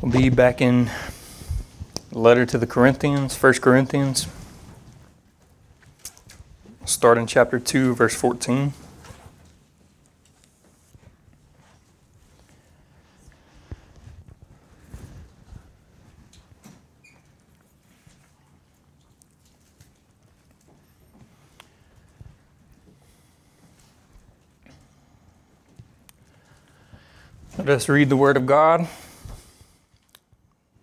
We'll be back in letter to the Corinthians, 1 Corinthians. Start in chapter 2, verse 14. Let us read the Word of God.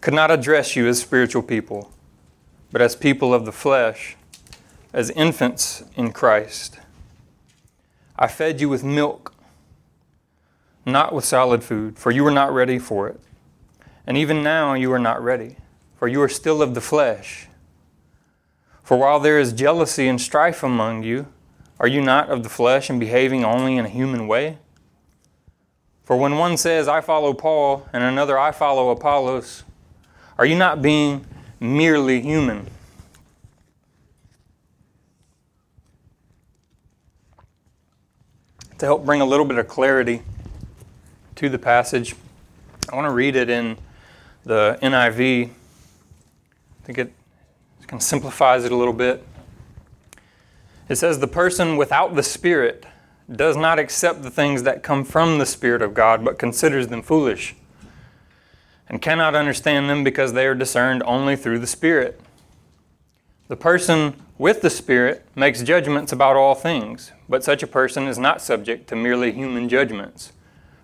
could not address you as spiritual people, but as people of the flesh, as infants in Christ. I fed you with milk, not with solid food, for you were not ready for it. And even now you are not ready, for you are still of the flesh. For while there is jealousy and strife among you, are you not of the flesh and behaving only in a human way? For when one says, I follow Paul, and another, I follow Apollos, are you not being merely human? To help bring a little bit of clarity to the passage, I want to read it in the NIV. I think it kind of simplifies it a little bit. It says, The person without the Spirit does not accept the things that come from the Spirit of God, but considers them foolish, and cannot understand them because they are discerned only through the Spirit. The person with the Spirit makes judgments about all things, but such a person is not subject to merely human judgments.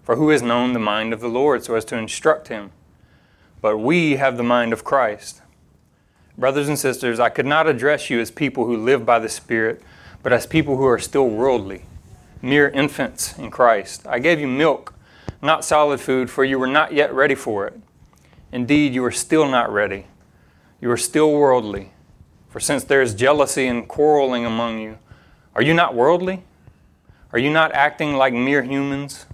For who has known the mind of the Lord so as to instruct him? But we have the mind of Christ. Brothers and sisters, I could not address you as people who live by the Spirit, but as people who are still worldly mere infants in Christ. I gave you milk, not solid food, for you were not yet ready for it. Indeed, you are still not ready. You are still worldly. For since there is jealousy and quarreling among you, are you not worldly? Are you not acting like mere humans?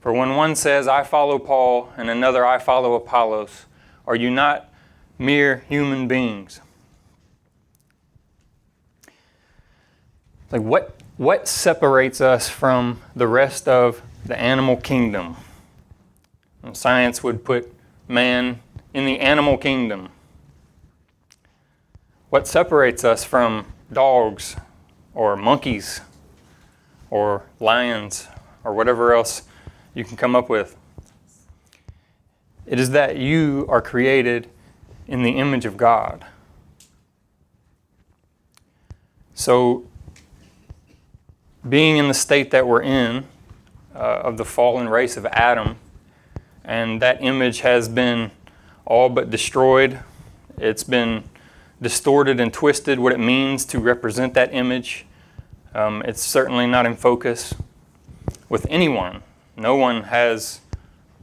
For when one says, I follow Paul, and another, I follow Apollos, are you not mere human beings? Like, what what separates us from the rest of the animal kingdom? And science would put man in the animal kingdom. What separates us from dogs or monkeys or lions or whatever else you can come up with? It is that you are created in the image of God. So being in the state that we're in, uh, of the fallen race of Adam, and that image has been all but destroyed. It's been distorted and twisted what it means to represent that image. Um, it's certainly not in focus with anyone. No one has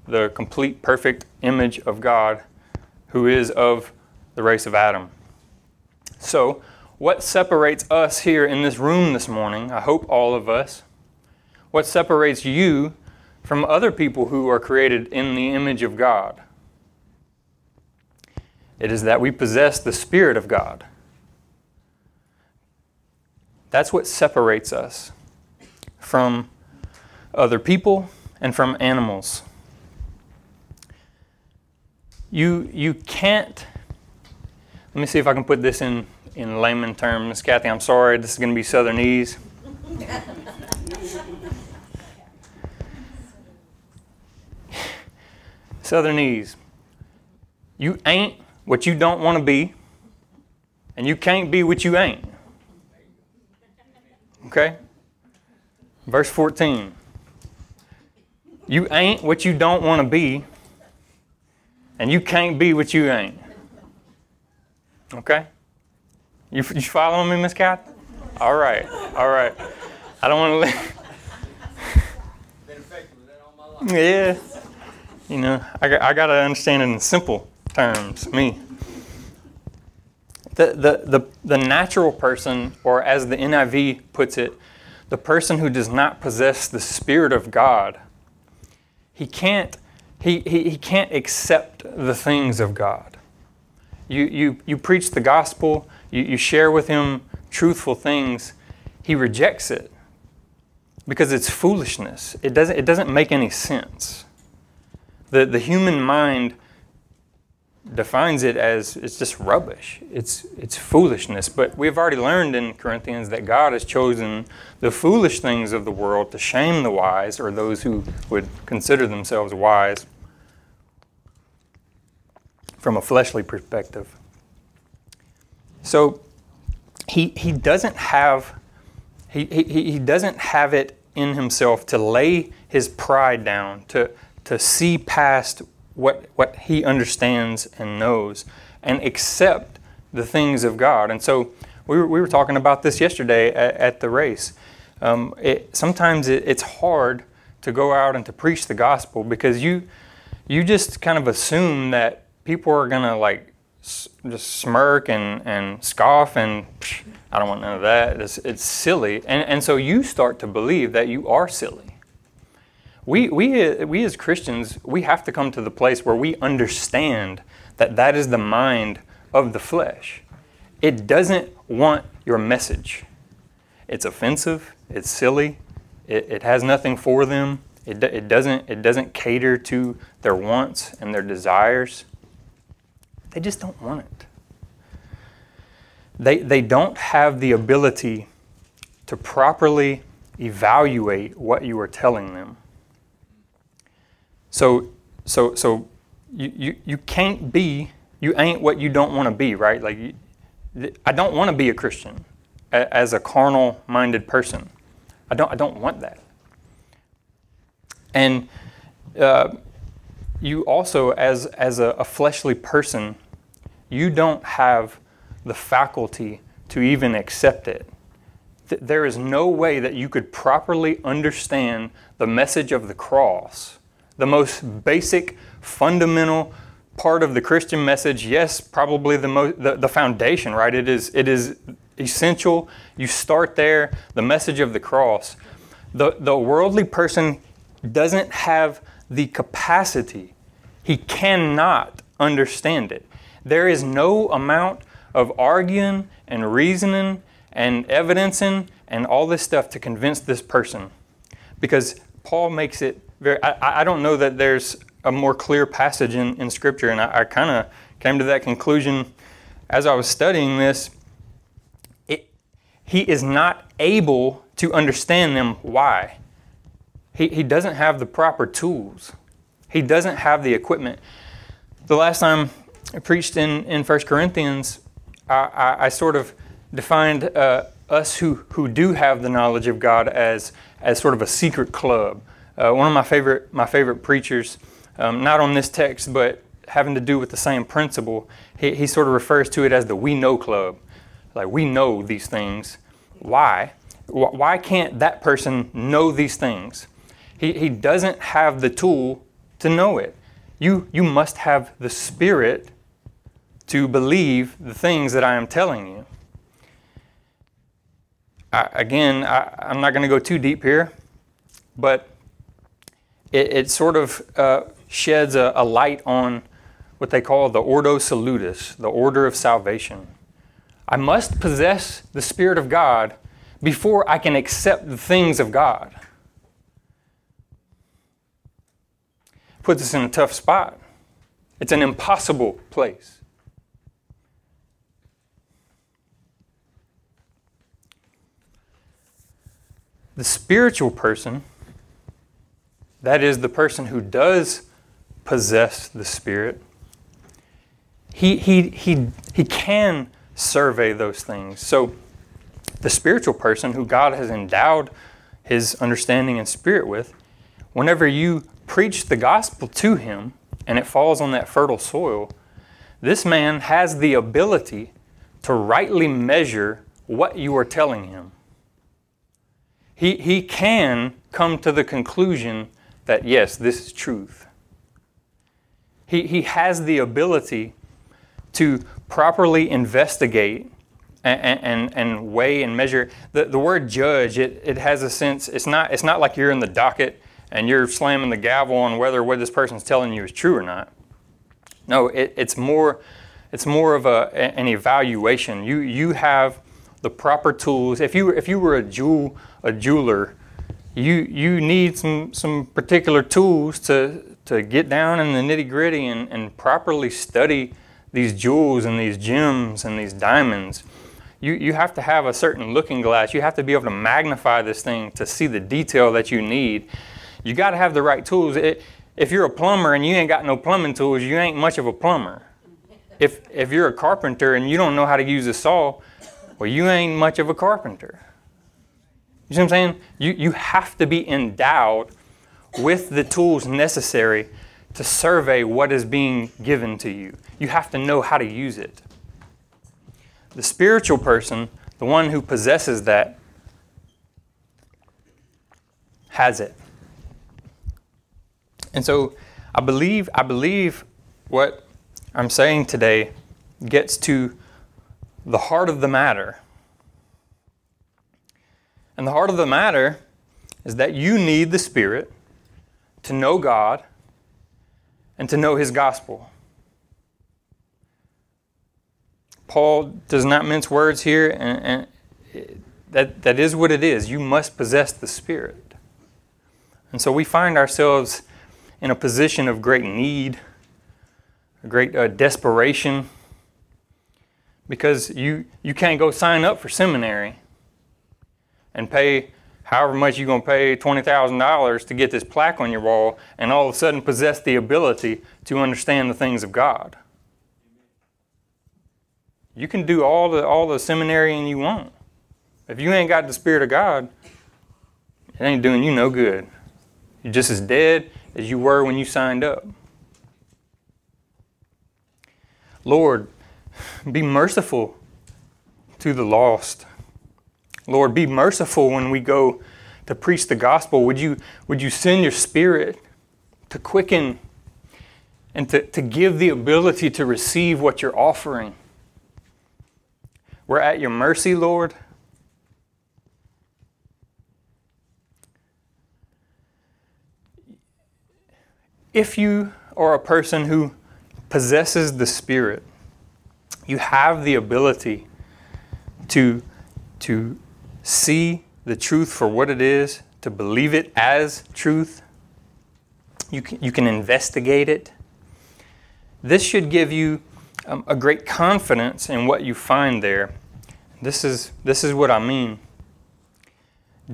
the complete, perfect image of God who is of the race of Adam. So, what separates us here in this room this morning, I hope all of us, what separates you from other people who are created in the image of God? It is that we possess the Spirit of God. That's what separates us from other people and from animals. You, you can't, let me see if I can put this in in layman terms. Kathy, I'm sorry, this is going to be Southernese. Southernese. You ain't what you don't want to be, and you can't be what you ain't. Okay? Verse 14. You ain't what you don't want to be, and you can't be what you ain't. Okay? You, you following me, Miss Cat? All right, all right. I don't want to. yeah. You know, I, I got to understand it in simple terms, me. The, the, the, the natural person, or as the NIV puts it, the person who does not possess the Spirit of God, he can't, he, he, he can't accept the things of God. You, you, you preach the gospel, you, you share with him truthful things, he rejects it because it's foolishness. It doesn't, it doesn't make any sense. The, the human mind defines it as it's just rubbish. It's, it's foolishness. But we've already learned in Corinthians that God has chosen the foolish things of the world to shame the wise or those who would consider themselves wise from a fleshly perspective. So he, he doesn't have he, he, he doesn't have it in himself to lay his pride down, to, to see past what, what he understands and knows, and accept the things of God. And so we were, we were talking about this yesterday at, at the race. Um, it, sometimes it, it's hard to go out and to preach the gospel because you you just kind of assume that people are gonna like s- just smirk and, and scoff and I don't want none of that. It's, it's silly. And, and so you start to believe that you are silly. We, we, we as Christians, we have to come to the place where we understand that that is the mind of the flesh. It doesn't want your message. It's offensive, it's silly, it, it has nothing for them, it, it, doesn't, it doesn't cater to their wants and their desires. They just don't want it they, they don't have the ability to properly evaluate what you are telling them. So, so, so you, you, you can't be, you ain't what you don't want to be, right? Like, you, I don't want to be a Christian as a carnal minded person. I don't, I don't want that. And uh, you also, as, as a, a fleshly person, you don't have the faculty to even accept it. There is no way that you could properly understand the message of the cross, the most basic, fundamental part of the Christian message. Yes, probably the, mo- the, the foundation, right? It is, it is essential. You start there, the message of the cross. The, the worldly person doesn't have the capacity, he cannot understand it. There is no amount of arguing and reasoning and evidencing and all this stuff to convince this person. Because Paul makes it very, I, I don't know that there's a more clear passage in, in Scripture, and I, I kind of came to that conclusion as I was studying this. It, he is not able to understand them. Why? He, he doesn't have the proper tools, he doesn't have the equipment. The last time I preached in, in 1 Corinthians, I, I, sort of defined uh, us who, who do have the knowledge of God as, as sort of a secret club. Uh, one of my favorite, my favorite preachers, um, not on this text, but having to do with the same principle, he, he sort of refers to it as the We Know Club. Like, we know these things. Why? Why can't that person know these things? He, he doesn't have the tool to know it. You, you must have the Spirit to believe the things that I am telling you. I, again, I, am not going to go too deep here, but it, it sort of uh, sheds a, a light on what they call the Ordo Salutis, the order of salvation. I must possess the Spirit of God before I can accept the things of God. Puts us in a tough spot. It's an impossible place. The spiritual person, that is the person who does possess the Spirit, he, he, he, he can survey those things. So, the spiritual person who God has endowed his understanding and spirit with, whenever you preach the gospel to him and it falls on that fertile soil, this man has the ability to rightly measure what you are telling him he, he can come to the conclusion that, yes, this is truth. He, he has the ability to properly investigate and, and, and weigh and measure. The, the word judge, it, it has a sense, it's not, it's not like you're in the docket and you're slamming the gavel on whether what this person's telling you is true or not. No, it, it's more it's more of a, an evaluation. You you have the proper tools. If you if you were a jewel a jeweler, you you need some some particular tools to to get down in the nitty gritty and, and properly study these jewels and these gems and these diamonds. You, you have to have a certain looking glass. You have to be able to magnify this thing to see the detail that you need. You got to have the right tools. It, if you're a plumber and you ain't got no plumbing tools, you ain't much of a plumber. If, if you're a carpenter and you don't know how to use a saw, well, you ain't much of a carpenter. You see what I'm saying? You, you have to be endowed with the tools necessary to survey what is being given to you. You have to know how to use it. The spiritual person, the one who possesses that, has it. And so I believe I believe what I'm saying today gets to the heart of the matter. And the heart of the matter is that you need the Spirit to know God and to know His gospel. Paul does not mince words here, and, and that, that is what it is. You must possess the Spirit. And so we find ourselves in a position of great need, a great uh, desperation, because you, you can't go sign up for seminary and pay however much you're going to pay $20,000 to get this plaque on your wall and all of a sudden possess the ability to understand the things of God. You can do all the, all the seminary you want. If you ain't got the Spirit of God, it ain't doing you no good. You're just as dead as you were when you signed up. Lord, be merciful to the lost. Lord, be merciful when we go to preach the gospel. Would you, would you send your spirit to quicken and to, to give the ability to receive what you're offering? We're at your mercy, Lord. if you are a person who possesses the Spirit, you have the ability to, to see the truth for what it is, to believe it as truth. You can, you can investigate it. This should give you um, a great confidence in what you find there. This is, this is what I mean.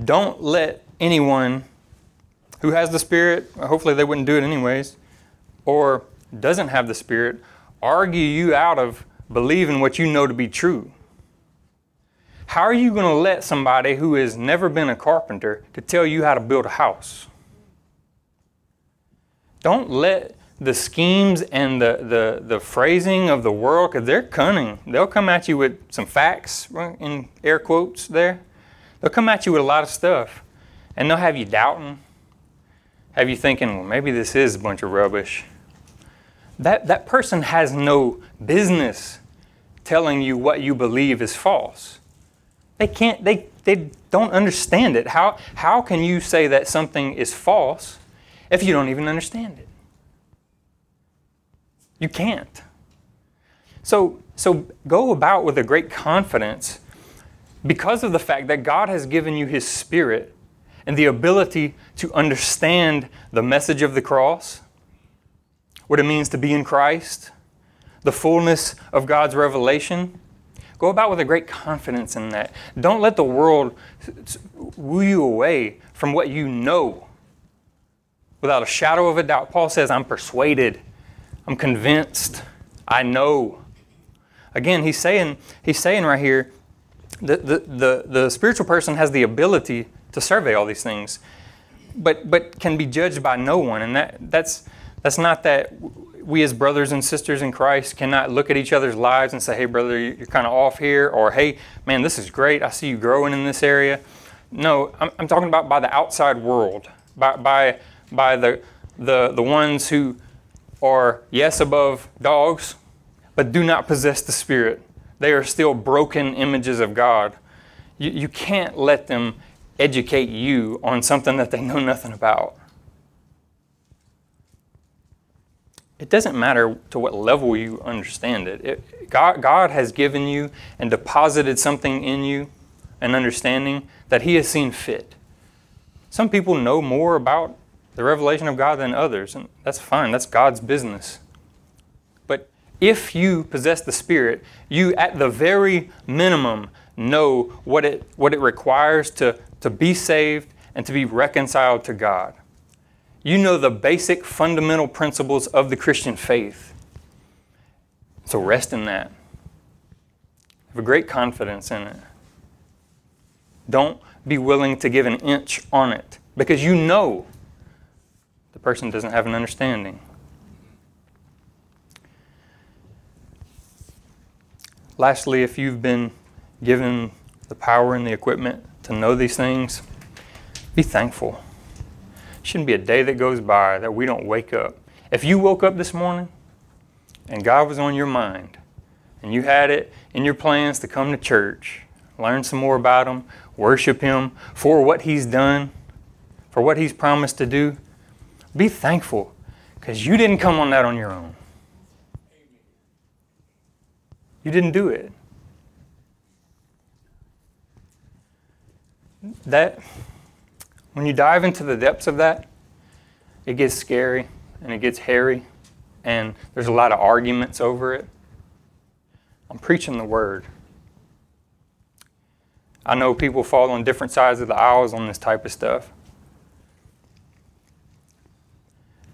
Don't let anyone who has the Spirit, hopefully they wouldn't do it anyways, or doesn't have the Spirit, argue you out of believing what you know to be true. How are you going to let somebody who has never been a carpenter to tell you how to build a house? Don't let the schemes and the, the, the phrasing of the world, because they're cunning. They'll come at you with some facts, in air quotes there. They'll come at you with a lot of stuff, and they'll have you doubting have you thinking, well, maybe this is a bunch of rubbish? That, that person has no business telling you what you believe is false. They can't, they, they don't understand it. How, how can you say that something is false if you don't even understand it? You can't. So, so go about with a great confidence because of the fact that God has given you His Spirit and the ability to understand the message of the cross, what it means to be in Christ, the fullness of God's revelation. Go about with a great confidence in that. Don't let the world woo you away from what you know without a shadow of a doubt. Paul says, I'm persuaded, I'm convinced, I know. Again, he's saying, he's saying right here that the, the, the spiritual person has the ability to survey all these things, but but can be judged by no one, and that that's that's not that we as brothers and sisters in Christ cannot look at each other's lives and say, "Hey, brother, you're kind of off here," or "Hey, man, this is great. I see you growing in this area." No, I'm, I'm talking about by the outside world, by by by the the the ones who are, yes, above dogs, but do not possess the Spirit. They are still broken images of God. You, you can't let them educate you on something that they know nothing about. It doesn't matter to what level you understand it. it God, God has given you and deposited something in you, an understanding that He has seen fit. Some people know more about the revelation of God than others, and that's fine. That's God's business. But if you possess the Spirit, you at the very minimum know what it, what it requires to, to be saved and to be reconciled to God. You know the basic fundamental principles of the Christian faith. So rest in that. Have a great confidence in it. Don't be willing to give an inch on it because you know the person doesn't have an understanding. Lastly, if you've been given the power and the equipment to know these things, be thankful. Shouldn't be a day that goes by that we don't wake up. If you woke up this morning and God was on your mind and you had it in your plans to come to church, learn some more about Him, worship Him for what He's done, for what He's promised to do, be thankful because you didn't come on that on your own. You didn't do it. That, when you dive into the depths of that, it gets scary and it gets hairy and there's a lot of arguments over it. I'm preaching the word. I know people fall on different sides of the aisles on this type of stuff.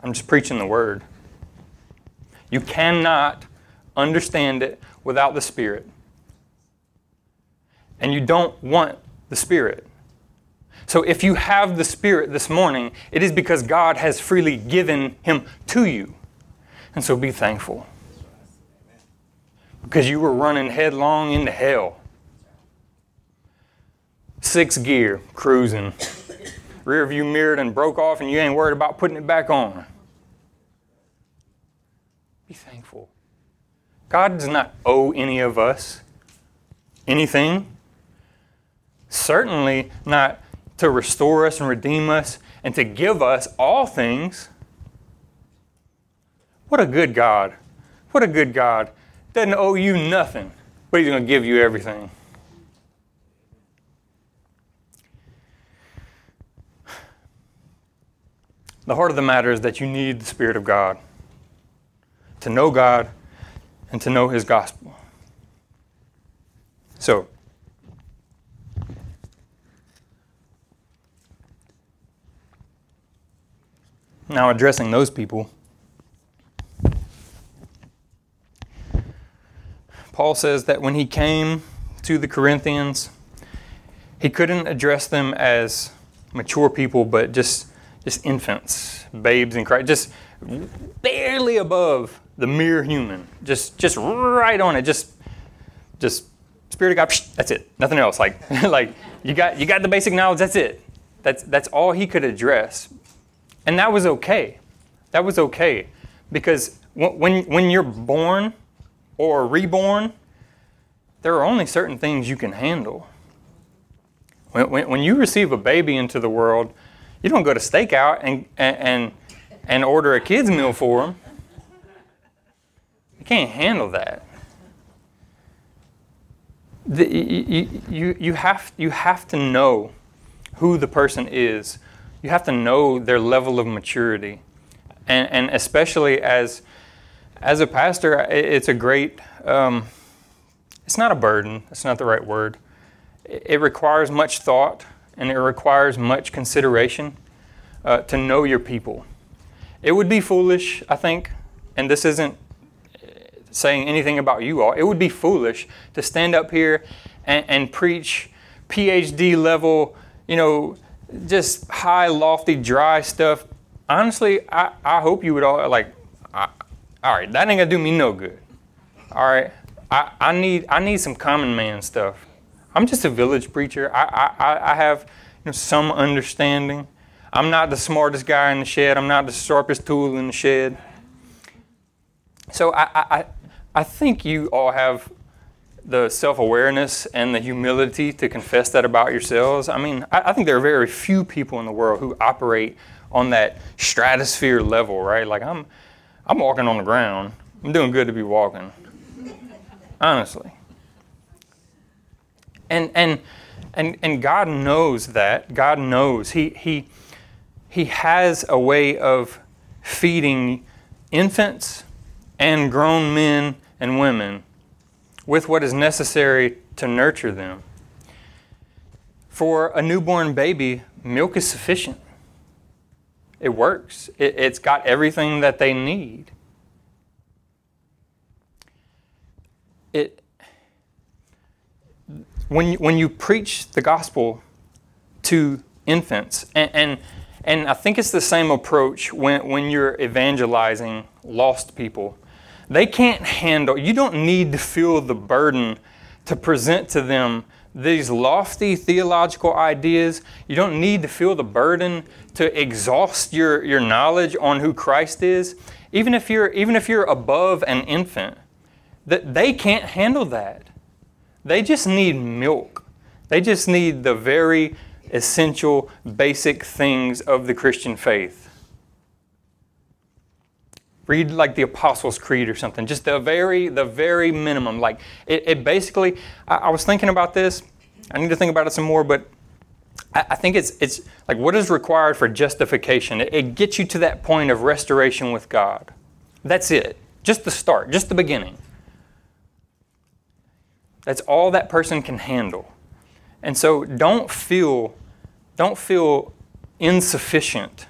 I'm just preaching the word. You cannot understand it without the Spirit. And you don't want the Spirit. So if you have the Spirit this morning, it is because God has freely given Him to you. And so be thankful. Because you were running headlong into hell. Six gear, cruising. Rear view mirrored and broke off, and you ain't worried about putting it back on. Be thankful. God does not owe any of us anything. Certainly not to restore us and redeem us and to give us all things. What a good God. What a good God. Doesn't owe you nothing, but He's going to give you everything. The heart of the matter is that you need the Spirit of God to know God and to know His gospel. So, now addressing those people, Paul says that when he came to the Corinthians, he couldn't address them as mature people, but just just infants, babes in Christ, just barely above the mere human, just just right on it, just just spirit of God. Psh, that's it, nothing else. Like like you got you got the basic knowledge. That's it. That's that's all he could address, and that was okay. That was okay, because when when you're born or reborn, there are only certain things you can handle. When, when, when you receive a baby into the world, you don't go to stakeout and, and, and order a kid's meal for them. You can't handle that. The, you, you, you, have, you have to know who the person is. You have to know their level of maturity. And, and especially as, as a pastor, it's a great, um, it's not a burden, it's not the right word. It requires much thought and it requires much consideration uh, to know your people. It would be foolish, I think, and this isn't saying anything about you all. It would be foolish to stand up here and, and preach PhD level, you know, just high, lofty, dry stuff. Honestly, I, I hope you would all like. I, all right, that ain't gonna do me no good. All right, I, I need I need some common man stuff. I'm just a village preacher. I I, I have you know, some understanding. I'm not the smartest guy in the shed. I'm not the sharpest tool in the shed. so I, I, I think you all have the self awareness and the humility to confess that about yourselves. I mean, I, I, think there are very few people in the world who operate on that stratosphere level, right? Like I'm, I'm walking on the ground. I'm doing good to be walking, honestly. And and and and God knows that. God knows He He He has a way of feeding infants and grown men and women with what is necessary to nurture them. For a newborn baby, milk is sufficient. It works, it, has got everything that they need. It, when, you, when you preach the gospel to infants, and, and, and I think it's the same approach when, when you're evangelizing lost people they can't handle, you don't need to feel the burden to present to them these lofty theological ideas. You don't need to feel the burden to exhaust your, your knowledge on who Christ is. Even if you're, even if you're above an infant, that they can't handle that. They just need milk. They just need the very essential, basic things of the Christian faith. Read like the Apostles' Creed or something. Just the very, the very minimum. Like it, it basically. I, I, was thinking about this. I need to think about it some more, but I, I think it's it's like what is required for justification. It, it gets you to that point of restoration with God. That's it. Just the start. Just the beginning. That's all that person can handle. And so don't feel don't feel insufficient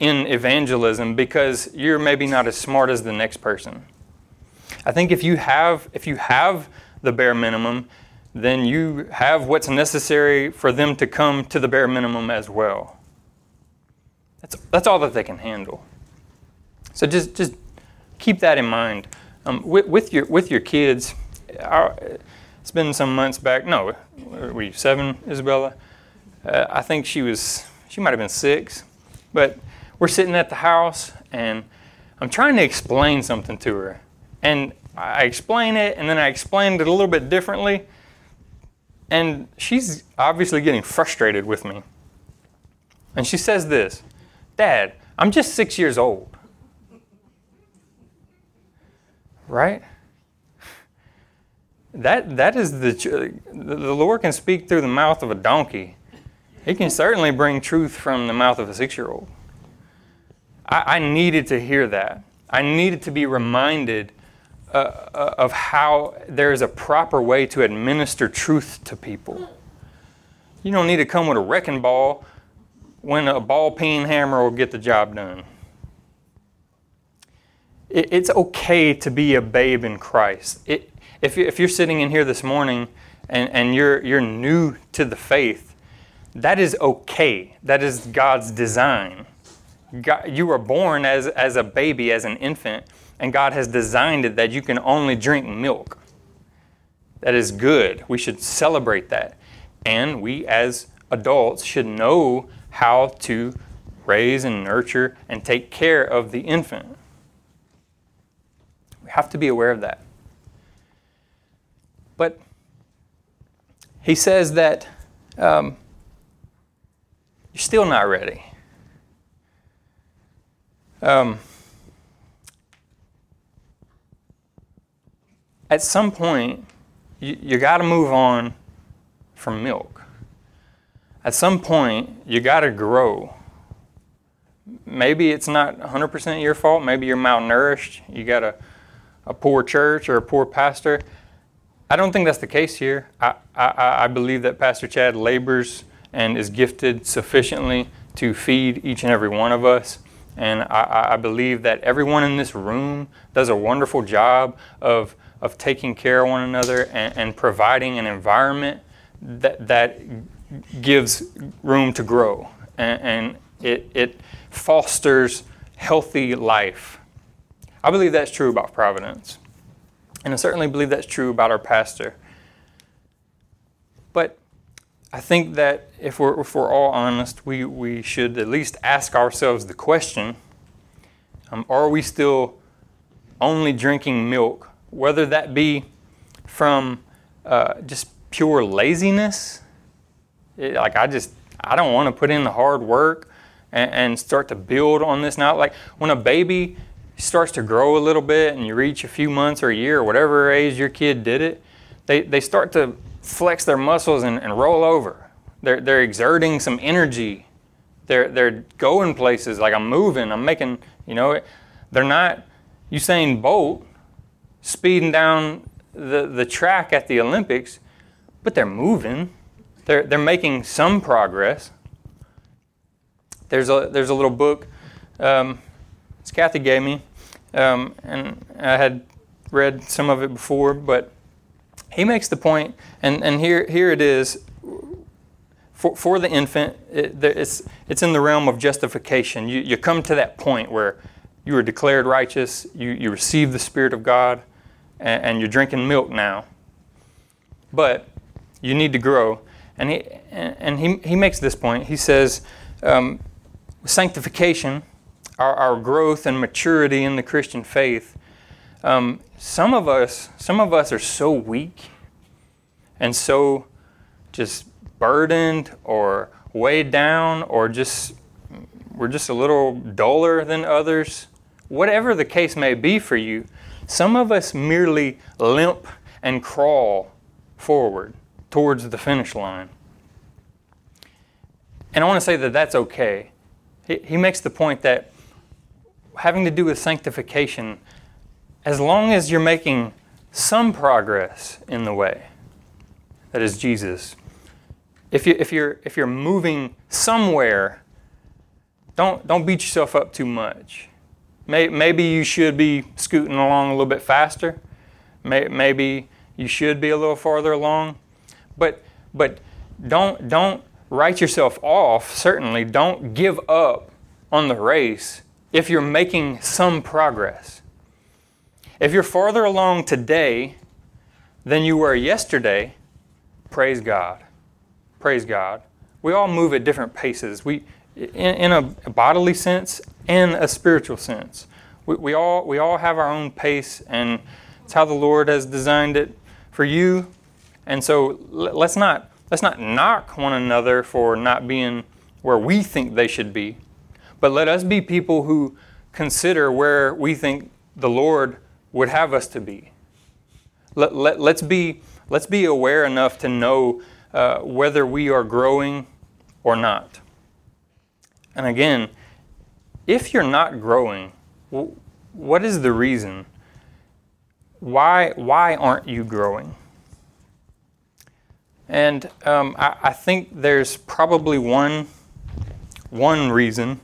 in evangelism because you're maybe not as smart as the next person. I think if you have if you have the bare minimum, then you have what's necessary for them to come to the bare minimum as well. That's that's all that they can handle. So just just keep that in mind um, with, with, your with your kids. Our, it's been some months back. No, were you seven, Isabella? Uh, I think she was. She might have been six, but we're sitting at the house and I'm trying to explain something to her. And I explain it and then I explained it a little bit differently. And she's obviously getting frustrated with me. And she says this Dad, I'm just six years old. Right? That, that is the, the Lord can speak through the mouth of a donkey. He can certainly bring truth from the mouth of a six year old. I, I needed to hear that. I needed to be reminded uh, uh, of how there is a proper way to administer truth to people. You don't need to come with a wrecking ball when a ball peen hammer will get the job done. It, it's okay to be a babe in Christ. It, if, you, if you're sitting in here this morning and, and you're, you're new to the faith, that is okay. That is God's design. God, you were born as, as a baby, as an infant, and God has designed it that you can only drink milk. That is good. We should celebrate that. And we, as adults, should know how to raise and nurture and take care of the infant. We have to be aware of that. But he says that um, you're still not ready. Um, at some point, you, you got to move on from milk. At some point, you got to grow. Maybe it's not 100% your fault. Maybe you're malnourished. You got a, a poor church or a poor pastor. I don't think that's the case here. I, I, I believe that Pastor Chad labors and is gifted sufficiently to feed each and every one of us. And I, I, believe that everyone in this room does a wonderful job of, of taking care of one another and, and providing an environment that, that gives room to grow. And, and it, it fosters healthy life. I believe that's true about Providence. And I certainly believe that's true about our pastor. I think that if we're, if we're all honest, we, we should at least ask ourselves the question um, are we still only drinking milk, whether that be from uh, just pure laziness, it, like I just I don't want to put in the hard work and, and start to build on this now. Like when a baby starts to grow a little bit and you reach a few months or a year or whatever age your kid did it, they, they start to flex their muscles and, and roll over. They're, they're exerting some energy. They're, they're going places like I'm moving, I'm making, you know, they're not Usain Bolt speeding down the, the track at the Olympics, but they're moving. They're, they're making some progress. There's a, there's a little book, um, it's Kathy gave me, um, and I had read some of it before, but he makes the point, and, and here, here it is. For, for the infant, it, it's, it's in the realm of justification. You, you come to that point where you are declared righteous, you, you receive the Spirit of God, and, and you're drinking milk now. But you need to grow. And he, and he, he makes this point. He says, um, sanctification, our, our growth and maturity in the Christian faith, um, some of us, some of us are so weak and so just burdened or weighed down or just we're just a little duller than others. Whatever the case may be for you, some of us merely limp and crawl forward towards the finish line. And I want to say that that's okay. He, he makes the point that having to do with sanctification, as long as you're making some progress in the way, that is Jesus. If, you, if, you're, if you're moving somewhere, don't, don't beat yourself up too much. Maybe you should be scooting along a little bit faster. Maybe you should be a little farther along. But, but don't, don't write yourself off, certainly. Don't give up on the race if you're making some progress. If you're farther along today than you were yesterday, praise God. Praise God. We all move at different paces. We, in, in a bodily sense and a spiritual sense. We, we, all, we all have our own pace, and it's how the Lord has designed it for you. And so let's not, let's not knock one another for not being where we think they should be, but let us be people who consider where we think the Lord would have us to be. Let, let, let's, be let's be aware enough to know uh, whether we are growing or not. And again, if you're not growing, what is the reason? Why, why aren't you growing? And um, I, I think there's probably one, one reason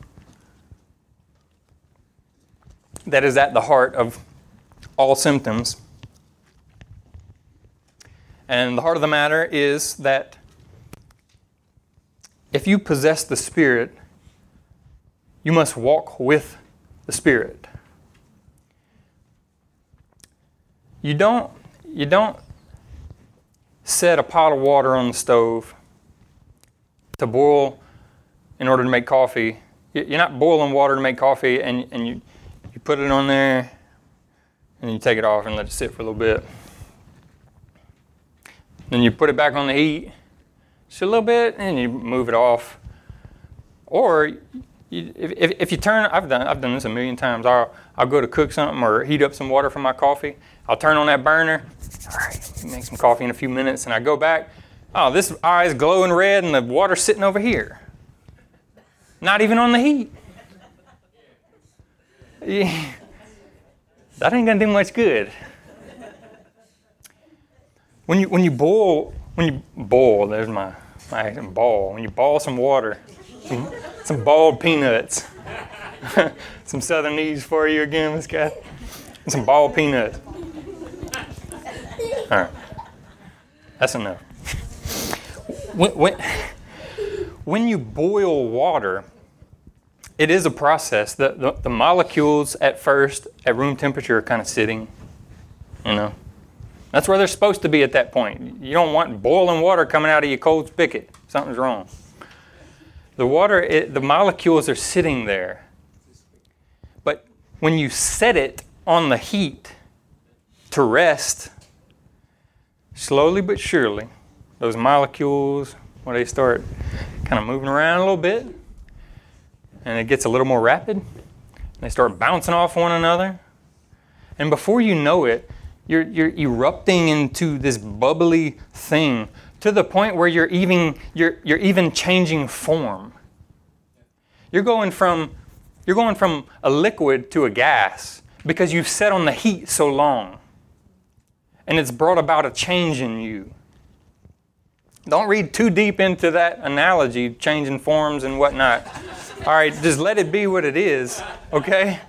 that is at the heart of all symptoms. And the heart of the matter is that if you possess the Spirit, you must walk with the Spirit. You don't, you don't set a pot of water on the stove to boil in order to make coffee. You're not boiling water to make coffee and, and you, you put it on there and you take it off and let it sit for a little bit. Then you put it back on the heat just a little bit and you move it off. Or you, if, if you turn, I've done, I've done this a million times. I'll, I'll go to cook something or heat up some water for my coffee. I'll turn on that burner. All right, make some coffee in a few minutes, and I go back. Oh, this eye is glowing red, and the water's sitting over here. Not even on the heat. Yeah. That ain't gonna do much good. When you when you boil when you boil, there's my my ball. When you boil some water, some, some balled peanuts. some Southernese for you again, Miss Kath. Some balled peanuts. All right. That's enough. When, when, when you boil water, it is a process. The, the, the, molecules at first, at room temperature, are kind of sitting. You know, that's where they're supposed to be at that point. You don't want boiling water coming out of your cold spigot. Something's wrong. The water, it, the molecules are sitting there. But when you set it on the heat to rest, slowly but surely, those molecules, when they start kind of moving around a little bit, and it gets a little more rapid, they start bouncing off one another. And before you know it, you're, you're erupting into this bubbly thing to the point where you're even, you're, you're even changing form. You're going from you're going from a liquid to a gas because you've set on the heat so long. And it's brought about a change in you. Don't read too deep into that analogy, changing forms and whatnot. All right, just let it be what it is, okay?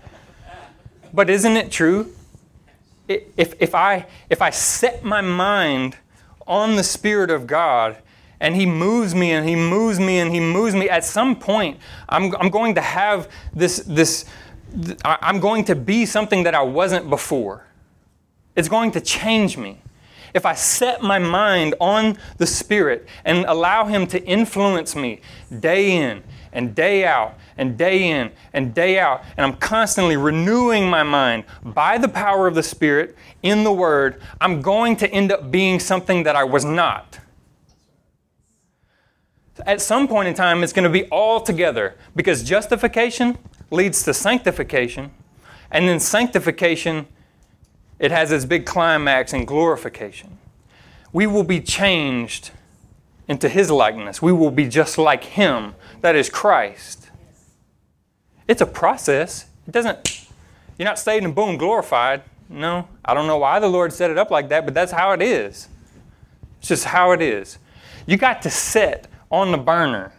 But isn't it true? If, if, I, if I set my mind on the Spirit of God and He moves me and He moves me and He moves me, at some point, I'm, I'm going to have this, this, I'm going to be something that I wasn't before. It's going to change me if I set my mind on the Spirit and allow Him to influence me day in and day out and day in and day out, and I'm constantly renewing my mind by the power of the Spirit in the Word, I'm going to end up being something that I was not. At some point in time, it's going to be all together because justification leads to sanctification, and then sanctification it has its big climax in glorification. We will be changed into His likeness. We will be just like Him, that is Christ. It's a process. It doesn't, you're not saved and boom, glorified. No, I don't know why the Lord set it up like that, but that's how it is. It's just how it is. You got to set on the burner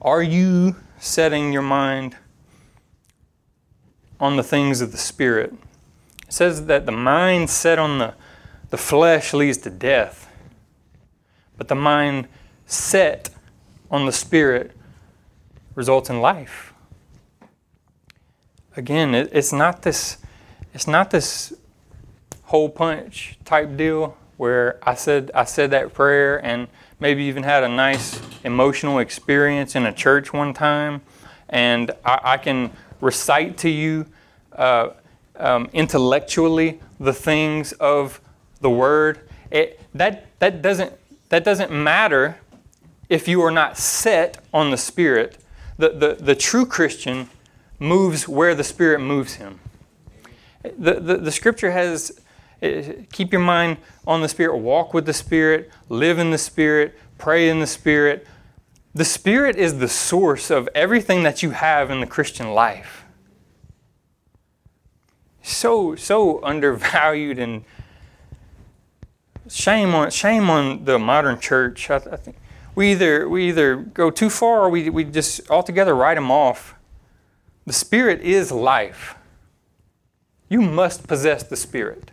Are you setting your mind on the things of the Spirit? It says that the mind set on the, the flesh leads to death, but the mind set on the Spirit results in life. Again, it, it's not this it's not this hole punch type deal where I said I said that prayer and maybe even had a nice emotional experience in a church one time, and I, I can recite to you uh, um, intellectually the things of the Word. It, that, that, doesn't, that doesn't matter if you are not set on the Spirit. The, the, the true Christian moves where the Spirit moves him. The, the, the scripture has keep your mind on the Spirit, walk with the Spirit, live in the Spirit, pray in the Spirit. The Spirit is the source of everything that you have in the Christian life. So, so undervalued and shame on, shame on the modern church. I, I think we either, we either go too far or we, we just altogether write them off. The Spirit is life. You must possess the Spirit.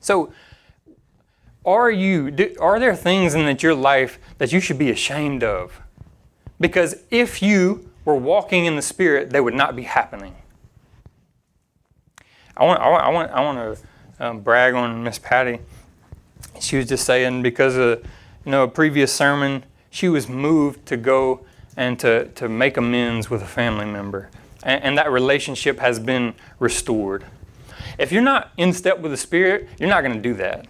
So, are you do, are there things in your life that you should be ashamed of? Because if you were walking in the Spirit, they would not be happening. I want I want I want, I want to um, brag on Miss Patty. She was just saying because of you know a previous sermon, she was moved to go and to, to make amends with a family member. And, and that relationship has been restored. If you're not in step with the Spirit, you're not going to do that.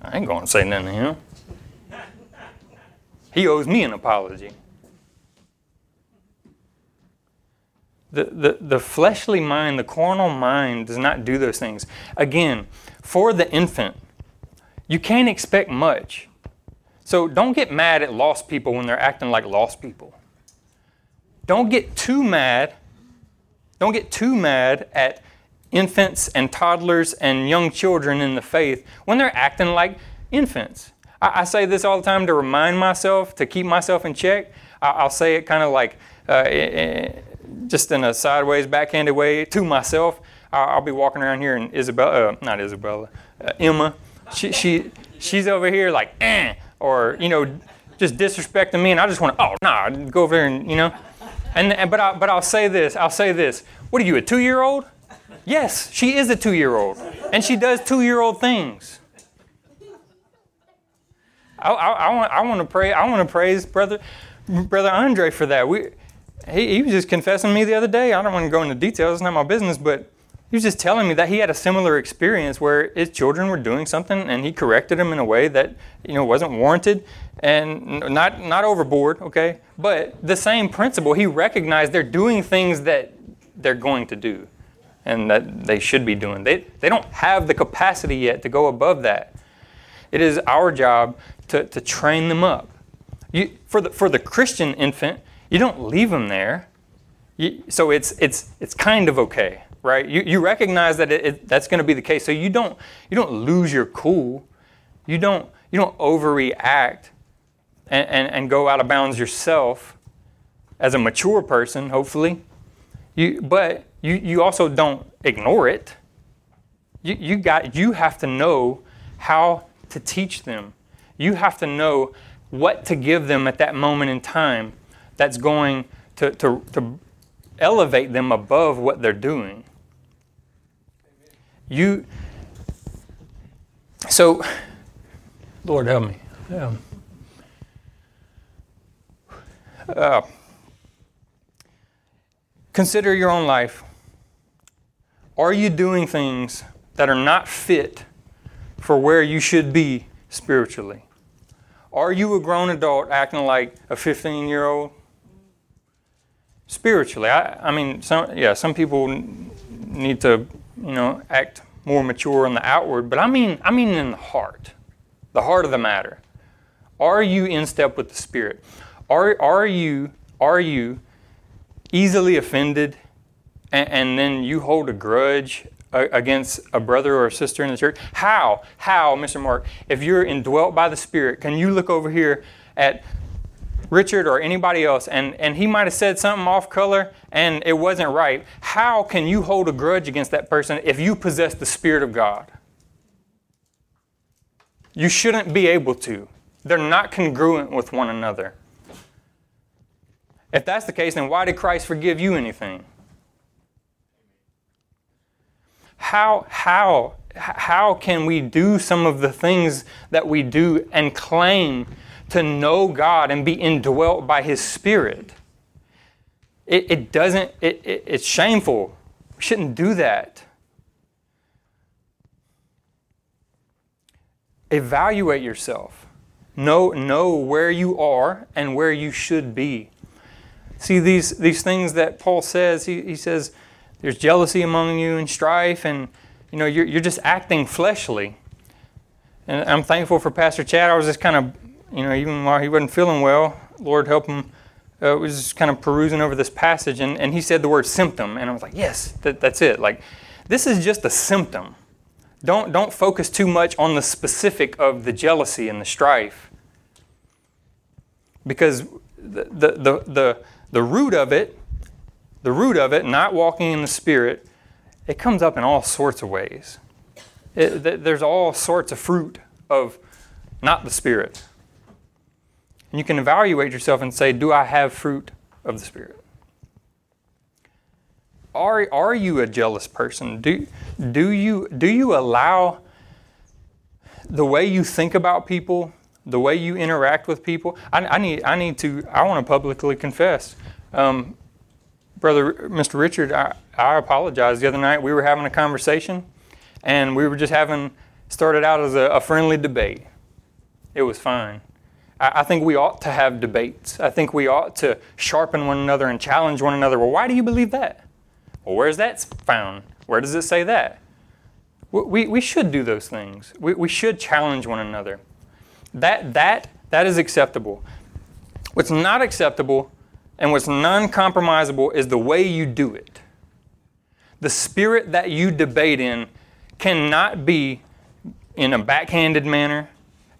I ain't going to say nothing to him. He owes me an apology. The, the, the fleshly mind, the carnal mind, does not do those things. Again, for the infant, you can't expect much. So don't get mad at lost people when they're acting like lost people. Don't get too mad. Don't get too mad at infants and toddlers and young children in the faith when they're acting like infants. I, I say this all the time to remind myself, to keep myself in check. I, will say it kind of like uh, just in a sideways, backhanded way to myself. I'll, I'll be walking around here and Isabella, uh, not Isabella, uh, Emma, she, she, she's over here like, eh, or, you know, just disrespecting me, and I just want to, oh, nah, go over there and, you know. And, but, I, but I'll say this, I'll say this. What are you, a two year old? Yes, she is a two year old, and she does two year old things. I, I, I, want, I want to pray. I want to praise brother, brother Andre for that. We, he, he was just confessing to me the other day. I don't want to go into details. It's not my business, but he was just telling me that he had a similar experience where his children were doing something and he corrected them in a way that you know wasn't warranted and not not overboard, okay? But the same principle, he recognized they're doing things that they're going to do and that they should be doing. They they don't have the capacity yet to go above that. It is our job to, to train them up. You, for the for the Christian infant, you don't leave them there. You, so it's it's it's kind of okay right? You, you recognize that it, it, that's going to be the case. So you don't, you don't lose your cool. You don't, you don't overreact and, and, and go out of bounds yourself as a mature person, hopefully. You, but you, you also don't ignore it. You, you, got, you have to know how to teach them. You have to know what to give them at that moment in time that's going to, to, to elevate them above what they're doing. You, so, Lord help me. Uh, consider your own life. Are you doing things that are not fit for where you should be spiritually? Are you a grown adult acting like a 15 year old? Spiritually, I, I mean, some, yeah, some people need to you know, act more mature on the outward, but I mean, I mean in the heart, the heart of the matter. Are you in step with the Spirit? Are, are you are you easily offended, and, and then you hold a grudge against a brother or a sister in the church? How? How, Mr. Mark? If you're indwelt by the Spirit, can you look over here at Richard or anybody else, and, and he might have said something off color and it wasn't right, how can you hold a grudge against that person if you possess the Spirit of God? You shouldn't be able to. They're not congruent with one another. If that's the case, then why did Christ forgive you anything? How, how, how can we do some of the things that we do and claim to know God and be indwelt by His Spirit. It, it doesn't, it, it, it's shameful. We shouldn't do that. Evaluate yourself. Know, know where you are and where you should be. See, these, these things that Paul says, he, he says, there's jealousy among you and strife, and you know, you're, you're just acting fleshly. And I'm thankful for Pastor Chad. I was just kind of you know, even while he wasn't feeling well, Lord help him, uh, was just kind of perusing over this passage, and, and he said the word symptom, and I was like, yes, that, that's it. Like, this is just a symptom. Don't, don't focus too much on the specific of the jealousy and the strife. Because the, the, the, the, the root of it, the root of it, not walking in the Spirit, it comes up in all sorts of ways. It, there's all sorts of fruit of not the Spirit. And you can evaluate yourself and say, Do I have fruit of the Spirit? Are, are you a jealous person? Do, do, you, do you allow the way you think about people, the way you interact with people? I, I need, I need to, I want to publicly confess. Um, Brother Mr. Richard, I, I apologize. The other night we were having a conversation and we were just having, started out as a, a friendly debate. It was fine. I think we ought to have debates. I think we ought to sharpen one another and challenge one another. Well, why do you believe that? Well, where's that found? Where does it say that? We, we should do those things. We, we should challenge one another. That, that, that is acceptable. What's not acceptable and what's non compromisable is the way you do it. The spirit that you debate in cannot be in a backhanded manner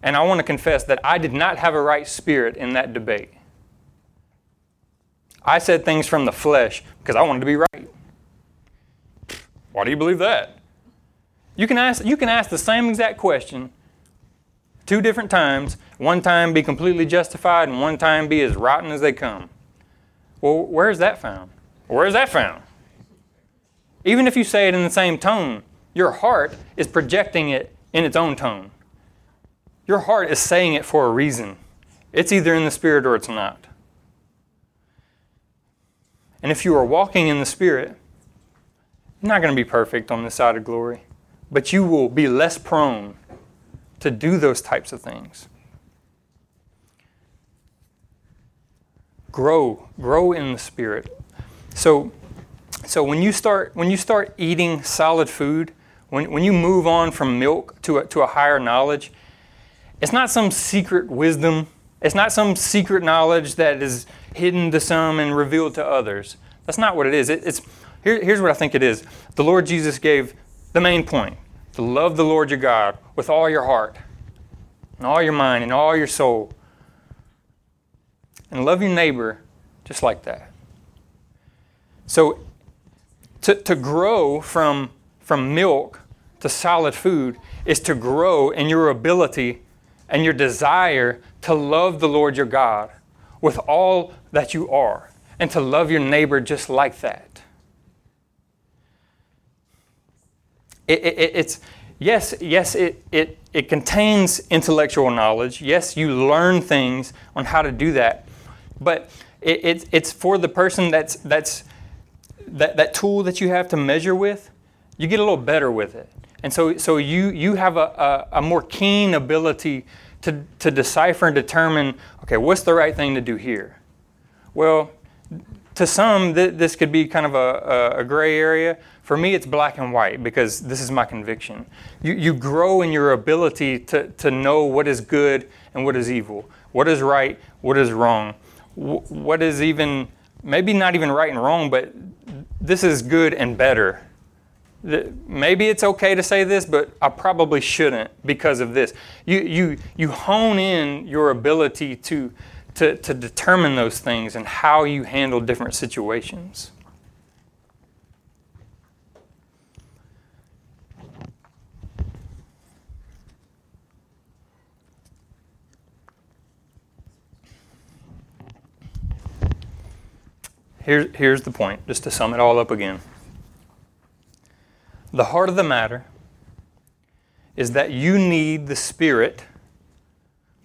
and I want to confess that I did not have a right spirit in that debate. I said things from the flesh because I wanted to be right. Why do you believe that? You can ask, you can ask the same exact question two different times. One time be completely justified, and one time be as rotten as they come. Well, where's that found? Where's that found? Even if you say it in the same tone, your heart is projecting it in its own tone. Your heart is saying it for a reason. It's either in the Spirit or it's not. And if you are walking in the Spirit, you're not going to be perfect on this side of glory, but you will be less prone to do those types of things. Grow, grow in the Spirit. So, so when you start when you start eating solid food, when, when you move on from milk to a, to a higher knowledge, it's not some secret wisdom. It's not some secret knowledge that is hidden to some and revealed to others. That's not what it is. It, it's here, here's what I think it is. The Lord Jesus gave the main point: to love the Lord your God with all your heart, and all your mind, and all your soul, and love your neighbor just like that. So, to, to grow from from milk to solid food is to grow in your ability and your desire to love the Lord your God with all that you are and to love your neighbor just like that. It, it, it's yes, yes, it, it, it contains intellectual knowledge. Yes, you learn things on how to do that, but it, it, it's for the person that's that's that, that tool that you have to measure with. You get a little better with it. And so, so you, you have a, a, a more keen ability to, to decipher and determine okay, what's the right thing to do here? Well, to some, th- this could be kind of a, a, gray area. For me, it's black and white because this is my conviction. You, you grow in your ability to, to know what is good and what is evil, what is right, what is wrong, what is even, maybe not even right and wrong, but this is good and better maybe it's okay to say this, but I probably shouldn't because of this. You, you, you hone in your ability to, to, to determine those things and how you handle different situations. Here, here's the point, just to sum it all up again. The heart of the matter is that you need the Spirit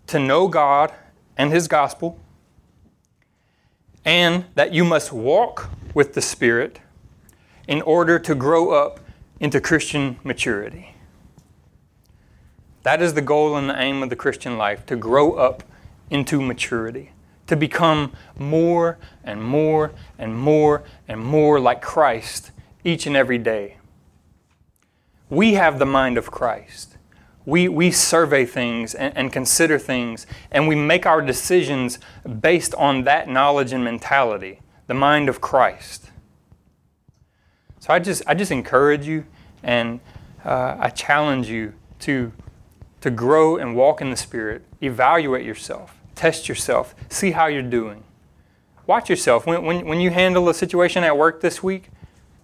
to know God and His gospel, and that you must walk with the Spirit in order to grow up into Christian maturity. That is the goal and the aim of the Christian life to grow up into maturity, to become more and more and more and more like Christ each and every day. We have the mind of Christ. We, we survey things and, and consider things, and we make our decisions based on that knowledge and mentality, the mind of Christ. So I just, I just encourage you and uh, I challenge you to, to grow and walk in the Spirit. Evaluate yourself, test yourself, see how you're doing. Watch yourself. When, when, when you handle a situation at work this week,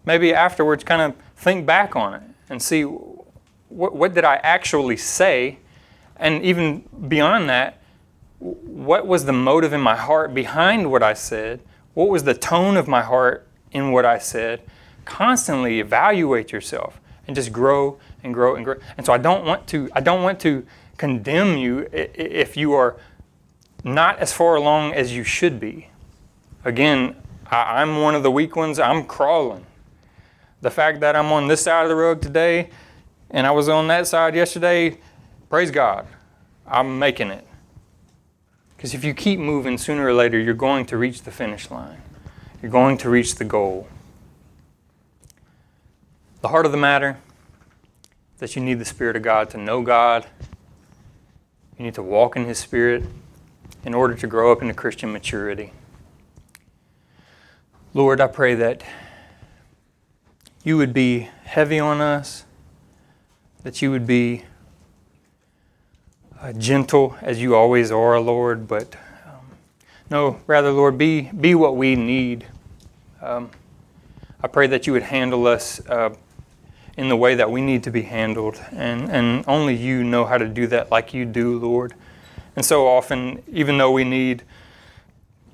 maybe afterwards kind of think back on it and see what, what did I actually say, and even beyond that, what was the motive in my heart behind what I said? What was the tone of my heart in what I said? Constantly evaluate yourself and just grow and grow and grow. And so I don't want to I don't want to condemn you if you are not as far along as you should be. Again, I'm one of the weak ones. I'm crawling the fact that I'm on this side of the rug today and I was on that side yesterday, praise God, I'm making it. Because if you keep moving, sooner or later, you're going to reach the finish line. You're going to reach the goal. The heart of the matter is that you need the Spirit of God to know God. You need to walk in His Spirit in order to grow up into Christian maturity. Lord, I pray that you would be heavy on us, that you would be uh, gentle as you always are, Lord, but um, no, rather, Lord, be, be what we need. Um, I pray that you would handle us uh, in the way that we need to be handled, and, and only you know how to do that like you do, Lord. And so often, even though we need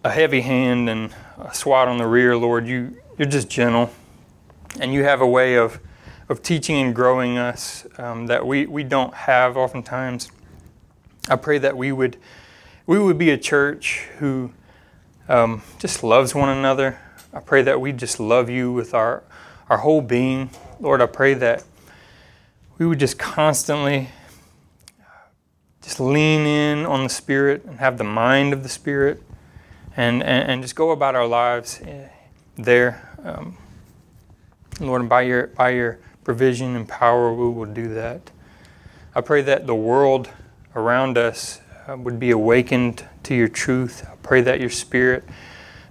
a heavy hand and a swat on the rear, Lord, you, you're just gentle and you have a way of, of teaching and growing us um, that we, we don't have oftentimes. I pray that we would we would be a church who um, just loves one another. I pray that we just love you with our our whole being, Lord. I pray that we would just constantly just lean in on the Spirit and have the mind of the Spirit, and and, and just go about our lives eh, there, um, Lord. And by your by your provision and power, we will do that. I pray that the world around us uh, would be awakened to your truth. I pray that your Spirit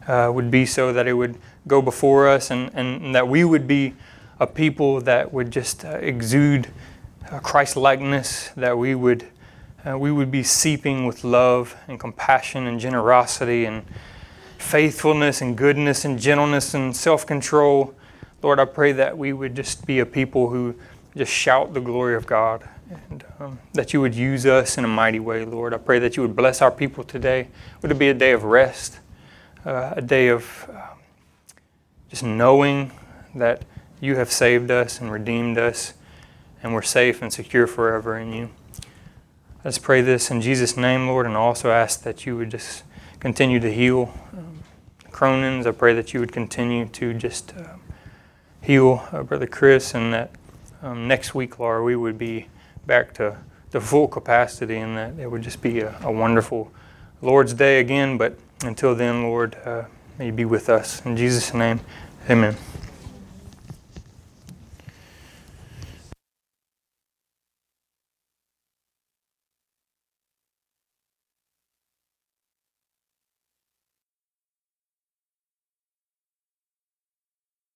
uh, would be so that it would go before us and, and that we would be a people that would just uh, exude uh, Christ likeness, that we would, uh, we would be seeping with love and compassion and generosity and faithfulness and goodness and gentleness and self control. Lord, I pray that we would just be a people who just shout the glory of God and um, that you would use us in a mighty way, Lord. I pray that you would bless our people today. Would it be a day of rest, uh, a day of uh, just knowing that you have saved us and redeemed us, and we're safe and secure forever in you. Let's pray this in Jesus' name, Lord, and also ask that you would just continue to heal um, Cronin's. I pray that you would continue to just uh, heal uh, Brother Chris, and that um, next week, Laura, we would be back to the full capacity, and that it would just be a, a wonderful Lord's Day again. But until then, Lord, uh, may you be with us. In Jesus' name, amen.